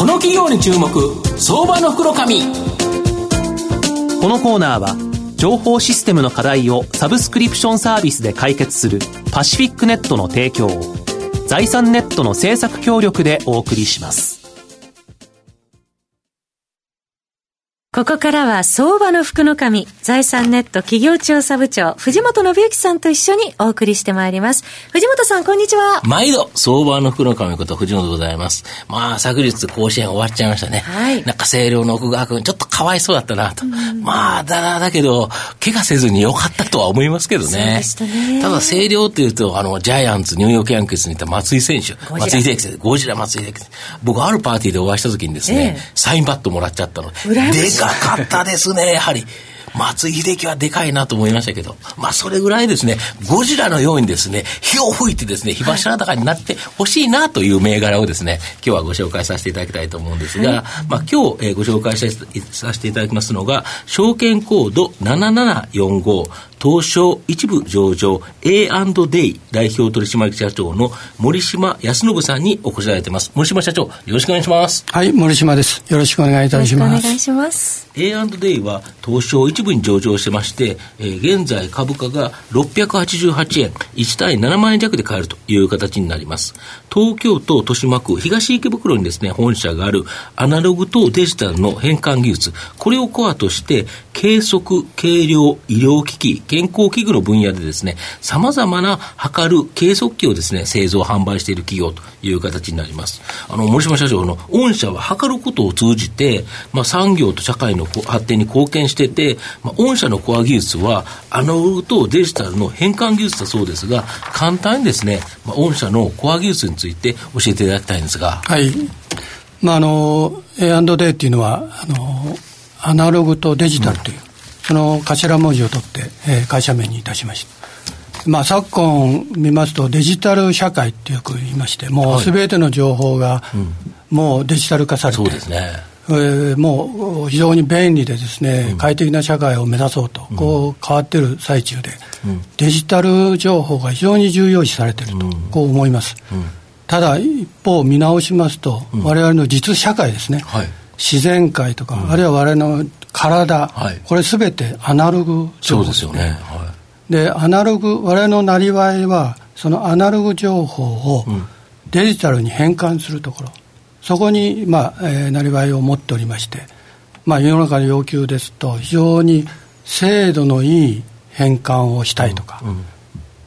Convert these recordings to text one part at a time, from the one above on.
この企業に注目相場の袋このコーナーは情報システムの課題をサブスクリプションサービスで解決するパシフィックネットの提供を財産ネットの制作協力でお送りします。ここからは相場の福の神、財産ネット企業調査部長、藤本信之さんと一緒にお送りしてまいります。藤本さん、こんにちは。毎度、相場の福の神こと藤本でございます。まあ、昨日甲子園終わっちゃいましたね。はい。なんか星稜の奥川君、ちょっとかわいそうだったなと。まあ、だ、だけど、怪我せずによかったとは思いますけどね。そうでしたね。ただ、星稜っていうと、あの、ジャイアンツ、ニューヨークヤンキースにいた松井選手。松井秀喜選手。ゴジラ松井秀喜僕、あるパーティーでお会いした時にですね、ええ、サインバットもらっちゃったの。でかかったですね、やはり。松井秀喜はでかいなと思いましたけど、まあそれぐらいですね、ゴジラのようにですね、火を吹いてですね、火柱高になってほしいなという銘柄をですね、今日はご紹介させていただきたいと思うんですが、はい、まあ今日、えー、ご紹介させていただきますのが、証券コード7745、東証一部上場 A&D 代表取締役社長の森島康信さんにお越しいただいています。森島社長、よろしくお願いします。はい、森島です。よろしくお願いいたします。お願いします。A&D は東証一部に上場してまして、えー、現在株価が688円、1対7万円弱で買えるという形になります。東京都豊島区東池袋にですね、本社があるアナログとデジタルの変換技術、これをコアとして、計測、計量、医療機器、健康器具の分野でですね、様々な測る計測器をですね、製造、販売している企業という形になります。あの、森島社長の御社は測ることを通じて、まあ、産業と社会の発展に貢献してて、まあ、御社のコア技術は、アナログとデジタルの変換技術だそうですが、簡単にですね、まあ、御社のコア技術について教えていただきたいんですが。はい。まあ、あの、A&D っていうのは、あの、アナログとデジタルという、うんその頭文字を取って、えー、会社名にいたしました。まあ、昨今見ますとデジタル社会ってよく言いましてもうすべての情報がもうデジタル化されて、そうですねえー、もう非常に便利でですね、うん、快適な社会を目指そうと、こう変わってる最中で、うん、デジタル情報が非常に重要視されていると、こう思います、ただ一方見直しますと、我々の実社会ですね、はい、自然界とか、あるいは我々の体、はい、これすべてアナログ情報で。すよね。はい、で、アナログ、我々のなりわいは、そのアナログ情報をデジタルに変換するところ、そこに、まあ、えー、なりわいを持っておりまして、まあ、世の中の要求ですと、非常に精度のいい変換をしたいとか、うんうん、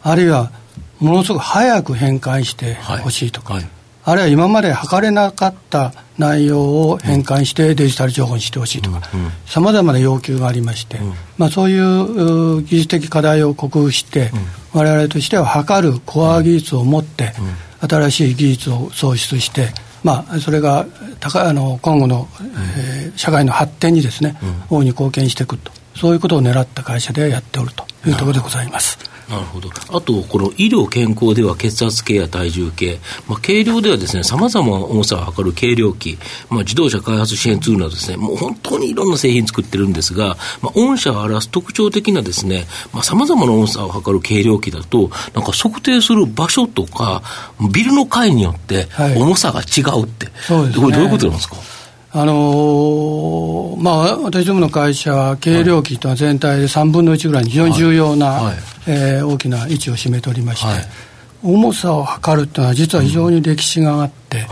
あるいは、ものすごく早く変換してほしいとか、はいはいあるいは今まで測れなかった内容を変換してデジタル情報にしてほしいとか、さまざまな要求がありまして、まあ、そういう技術的課題を克服して、われわれとしては測るコア技術を持って、新しい技術を創出して、まあ、それが高あの今後の、えー、社会の発展にですね、大いに貢献していくと、そういうことを狙った会社でやっておるというところでございます。なるほど。あと、この医療健康では血圧計や体重計、まあ、軽量ではですね、様々な重さを測る計量器、まあ、自動車開発支援ツールなどですね、もう本当にいろんな製品作ってるんですが、まあ、御社を表す特徴的なですね、まあ、様々な重さを測る計量器だと、なんか測定する場所とか、ビルの階によって重さが違うって、はい、これどういうことなんですか？あのー、まあ、私どもの会社は軽量機というのは全体で3分の1ぐらいに非常に重要な、はい。はい、えー、大きな位置を占めておりまして、はい、重さを測るというのは実は非常に歴史があって、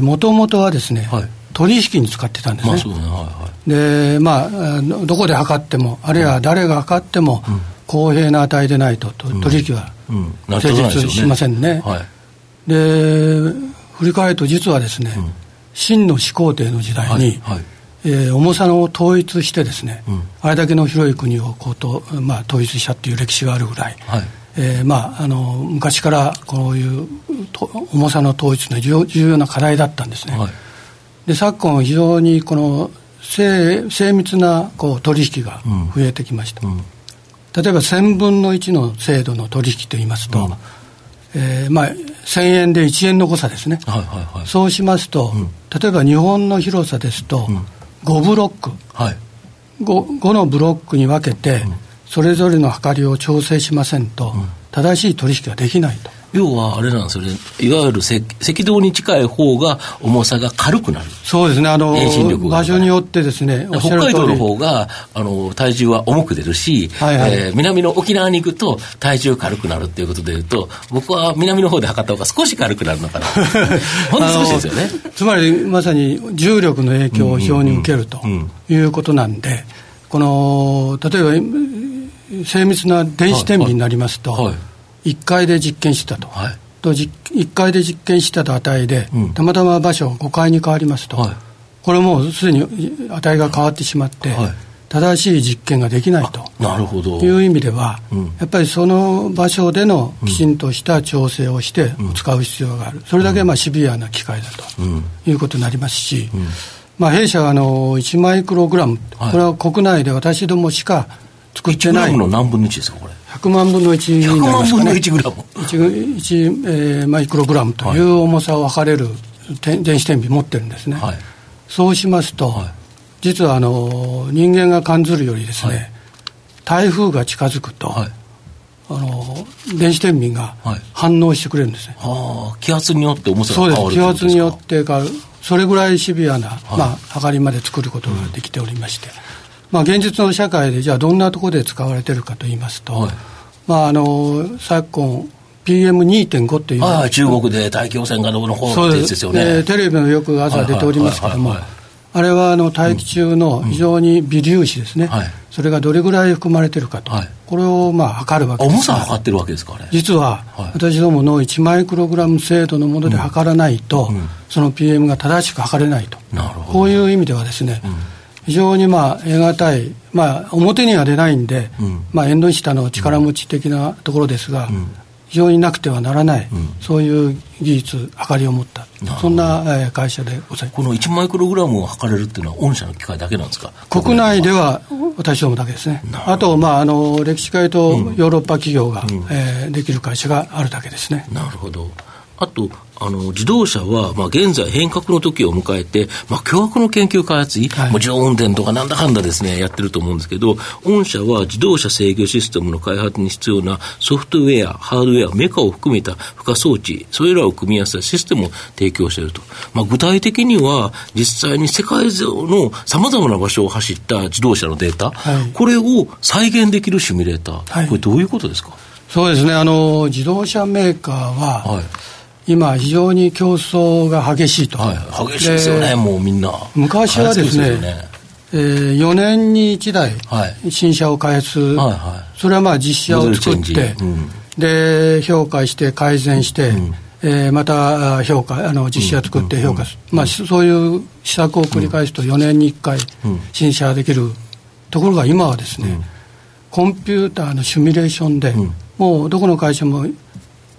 もともとはですね、取引に使ってたんですね。で、まあ、どこで測っても、あるいは誰が測っても、公平な値でないと、取引は成立しませんね。で、振り返ると実はですね、秦の始皇帝の時代に、はいはい、えー、重さの統一してですね、うん、あれだけの広い国をこうと、まあ、統一したっていう歴史があるぐらい、はい、えー、まあ、あの昔からこういう重さの統一の重要な課題だったんですね。はい、で昨今非常にこの精精密なこう取引が増えてきました、うん。うん、例えば1000分の1の精度の取引といいますと、えーまあ、1000円で1円の誤差ですね、はいはいはい、そうしますと、うん、例えば日本の広さですと、うん、5ブロック、はい、5, 5のブロックに分けて、うん、それぞれの測りを調整しませんと、正しい取引ができないと。要はあれなんですよね、いわゆる赤道に近い方が重さが軽くなる。そうですね、あの、場所によってですね、北海道の方が、あの、体重は重く出るし、はいはい、えー、南の沖縄に行くと体重軽くなるっていうことでいうと、僕は南の方で測った方が少し軽くなるのかな。ほんの少しですよね。つまり、まさに重力の影響を表に受けるということなんで、この、例えば、精密な電子天秤になりますと、はいはい1階で実験したと、はい、と1階で実験したと値で、うん、たまたま場所が5階に変わりますと、はい、これもうすでに値が変わってしまって、はい、正しい実験ができないと。なるほど。いう意味では、うん、やっぱりその場所でのきちんとした調整をして使う必要がある、それだけまあシビアな機械だということになりますし、まあ、弊社はあの1マイクログラム、これは国内で私どもしか作ってない。1の何分の1ですか、これ。100万分の1になりますかね。100万分の1グラム。1, 1、えー、マイクログラムという重さを測れる電子天秤持ってるんですね。はい、そうしますと、はい、実はあの人間が感じるよりですね、はい、台風が近づくと、はい、あの電子天秤が反応してくれるんですね。はあ、気圧によって重さが変わるそうです。気圧によって変わる。それぐらいシビアな、まあ、測りまで作ることができておりまして。うんまあ、現実の社会でじゃあどんなところで使われてるかといいますと、はい、まあ、あの昨今 PM2.5 っていう。ああ中国で大気汚染がどうの方です。よね。テレビもよく朝出ておりますけどもあれはあの大気中の非常に微粒子ですね、うん。うんはい、それがどれぐらい含まれてるかと、はい、これをまあ測るわけです重さ測ってるわけですか実は、私どもの1マイクログラム精度のもので測らないと、うん、その PM が正しく測れないと。こういう意味ではですね、非常にまあ得難い、まあ、表には出ないんで、うん、まあ、縁の下の力持ち的なところですが、うん、非常になくてはならない、うん、そういう技術、明かりを持った、そんな会社でございます。この1マイクログラムを測れるっていうのは、御社の機械だけなんですか？国内では私どもだけですね、あと、まあ、あの歴史会とヨーロッパ企業が、うん、えー、できる会社があるだけですね。なるほど。あと、あの、自動車は、まあ、現在変革の時を迎えて、まあ、巨額の研究開発費、はい、もう自動運転とかなんだかんだですね、やってると思うんですけど、御社は自動車制御システムの開発に必要なソフトウェア、ハードウェア、メカを含めた付加装置、それらを組み合わせたシステムを提供していると。まあ、具体的には、実際に世界中の様々な場所を走った自動車のデータ、はい、これを再現できるシミュレーター、はい、これどういうことですか？そうですね、あの、自動車メーカーは、はい今、非常に競争が激しいと、はい、激しいですよね、もうみんな。昔はですね、ね。えー、4年に1台、新車を開発、はいそれはまあ実車を作って、うん、で評価して改善して、うん、えー、また評価あの実車作って評価する、まあ、そういう施策を繰り返すと4年に1回新車できるところが今はですね、コンピューターのシミュレーションで、もうどこの会社も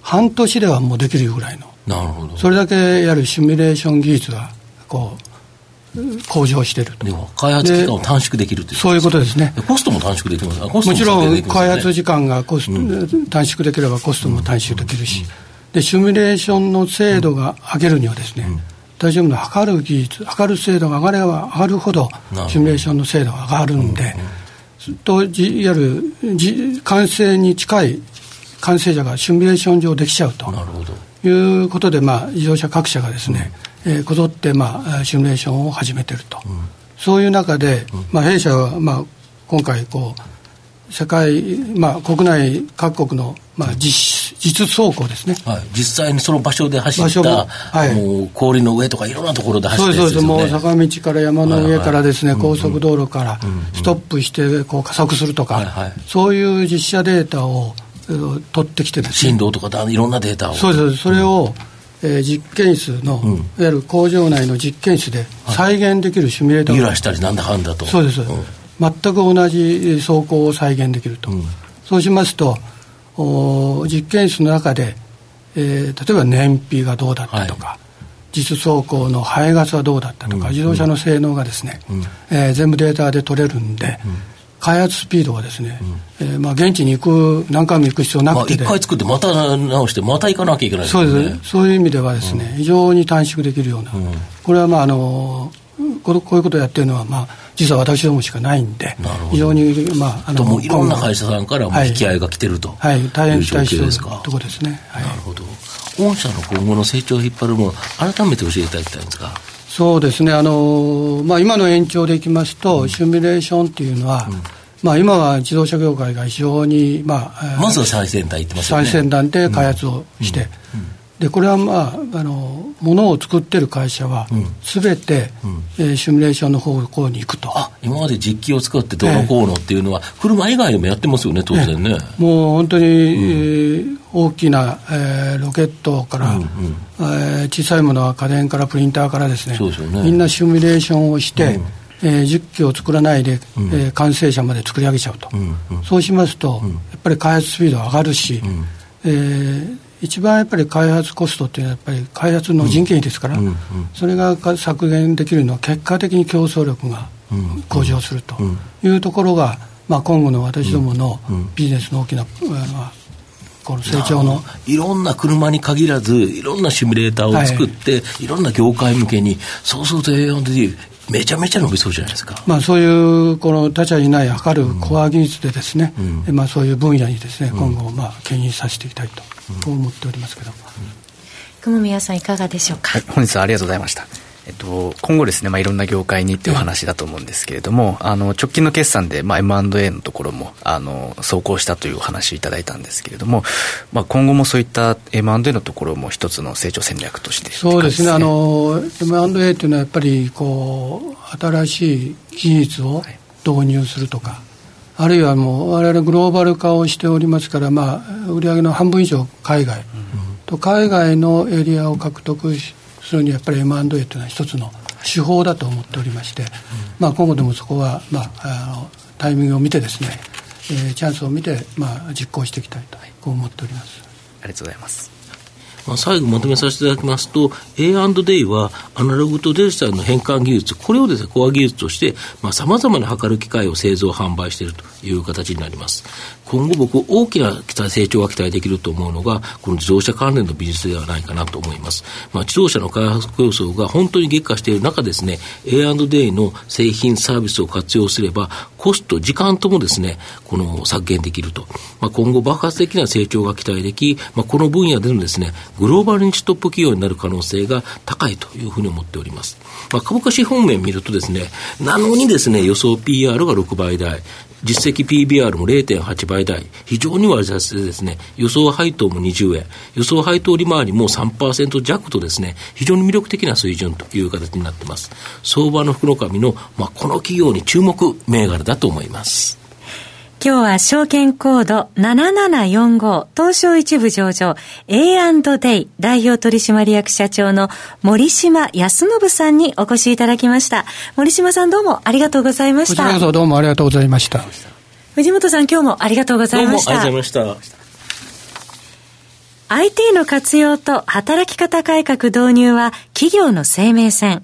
半年ではもうできるぐらいの。なるほど。それだけやるシミュレーション技術がこう向上していると。でも開発期間を短縮できるというそういうことですね。コストも短縮できます。もちろん開発時間がコスト、うん、短縮できればコストも短縮できるし、うん、でシミュレーションの精度が上げるにはですね、うん、大丈夫な測る技術測る精度が上がれば上がるほどシミュレーションの精度が上がるんで、といわゆる完成に近い完成者がシミュレーション上できちゃうということで、まあ、自動車各社がですね、うん、えー、こぞって、まあ、シミュレーションを始めてると、うん、そういう中で、まあ、弊社は、まあ、今回こう世界、まあ、国内各国の、まあ、実実走行ですね、はい、実際にその場所で走った、はい、もう氷の上とかいろんなところで走ってそうです、もう坂道から山の上からですね、はいはい、高速道路からストップしてこう加速するとか、はいはい、そういう実写データを取ってきてです、ね、振動とかいろんなデータを。そうです。それを、えー、実験室の、うん、いわゆる工場内の実験室で再現できるシミュレーター揺らしたりなんだかんだと。そうです、うん、全く同じ走行を再現できると、うん、そうしますとお実験室の中で、えー、例えば燃費がどうだったとか、はい、実走行の排ガスはどうだったとか、自動車の性能がですね、うん、えー、全部データで取れるんで、開発スピードがですね、うん、えー、まあ、現地に行く、何回も行く必要なくて、一、まあ、回作って、また直して、また行かなきゃいけない、ね、そうです。そういう意味ではですね、うん、非常に短縮できるような、うん、これはまああのここういうことをやってるのは、まあ、実は私どもしかないんで、非常に、まあ、あのいろんな会社さんからも引き合いが来てると、はい、はい、大変期待しているところですね。はい、なるほど。御社の今後の成長を引っ張るもの、改めて教えていただきたいんですか。そうですね、あのまあ、今の延長でいきますと、うん、シミュレーションっていうのは、うん。まあ、今は自動車業界が非常に、まあ、まずは最先端行ってますよね。最先端で開発をして、うん。うん。でこれは、まあ、あのものを作ってる会社は、す、べ、て、うん、えー、シミュレーションの方向に行くと。あ今まで実機を使ってどうのこうのっていうのは、えー、車以外でもやってますよね、当然ね。えー、もう本当に、うん、えー、大きな、えー、ロケットから、うんうん、えー、小さいものは家電からプリンターからですね、ね。みんなシミュレーションをして、うん。えー、実機を作らないで、うん、えー、完成車まで作り上げちゃうと、うんうん、そうしますと、やっぱり開発スピード上がるし、うん、えー、一番やっぱり開発コストっていうのは、やっぱり開発の人件費ですから、うんうん。うん、それが削減できるのは、結果的に競争力が向上するというところが、まあ、今後の私どものビジネスの大きな、まあ、この成長の。いろんな車に限らず、いろんなシミュレーターを作って、はい、いろんな業界向けに、そうすると A&D、めちゃめちゃ伸びそうじゃないですか、まあ、そういうこの他社にない測るコア技術でですね、うん、まあ、そういう分野にですね、今後、まあ、牽引させていきたいと、思っておりますけど。も。雲宮さんいかがでしょうか、はい、本日はありがとうございましたえっと、今後ですね、まあ、いろんな業界にっていう話だと思うんですけれども、あの直近の決算で、まあ、M&A のところもあの走行したというお話をいただいたんですけれども、まあ、今後もそういった M&A のところも一つの成長戦略として、そうですね、あの M&A というのはやっぱりこう新しい技術を導入するとか、はいあるいはもう我々グローバル化をしておりますから、まあ、売上の半分以上海外、うん、と海外のエリアを獲得するにはやっぱり M&A というのは一つの手法だと思っておりまして、うん、まあ、今後でもそこは、まあ、あのタイミングを見てですね、えー、チャンスを見て、まあ、実行していきたいとこう思っております。ありがとうございます。まあ、最後まとめさせていただきますと、A&D はアナログとデジタルの変換技術、これをですね、コア技術として、さまざ、まな測る機械を製造、販売しているという形になります。今後僕、大きな期待成長が期待できると思うのが、この自動車関連の技術ではないかなと思います。まあ、自動車の開発競争が本当に激化している中ですね、A&D の製品、サービスを活用すれば、コスト、時間ともですね、この削減できると。まあ、今後爆発的な成長が期待でき、まあ、この分野でのですね、グローバルニッチトップ企業になる可能性が高いというふうに思っております。まあ、株価資本面見るとですね、なのにですね、予想 PR が6倍台、実績 PBR も0.8倍台、非常に割安でですね、予想配当も20円、予想配当利回りも3%弱とですね、非常に魅力的な水準という形になっています。相場の福の神の、まあ、この企業に注目銘柄だと思います。今日は証券コード7745東証一部上場 A&Day 代表取締役社長の森島康信さんにお越しいただきました。森島さんどうもありがとうございました。こちらこそどうもありがとうございました。藤本さん今日もありがとうございました。どうもありがとうございました。IT の活用と働き方改革導入は企業の生命線。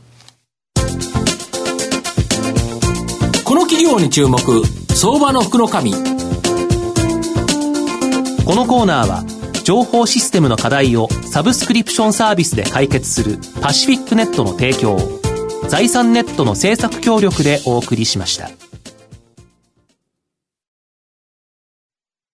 この企業に注目相場の福の神このコーナーは情報システムの課題をサブスクリプションサービスで解決するパシフィックネットの提供を財産ネットの政策協力でお送りしました。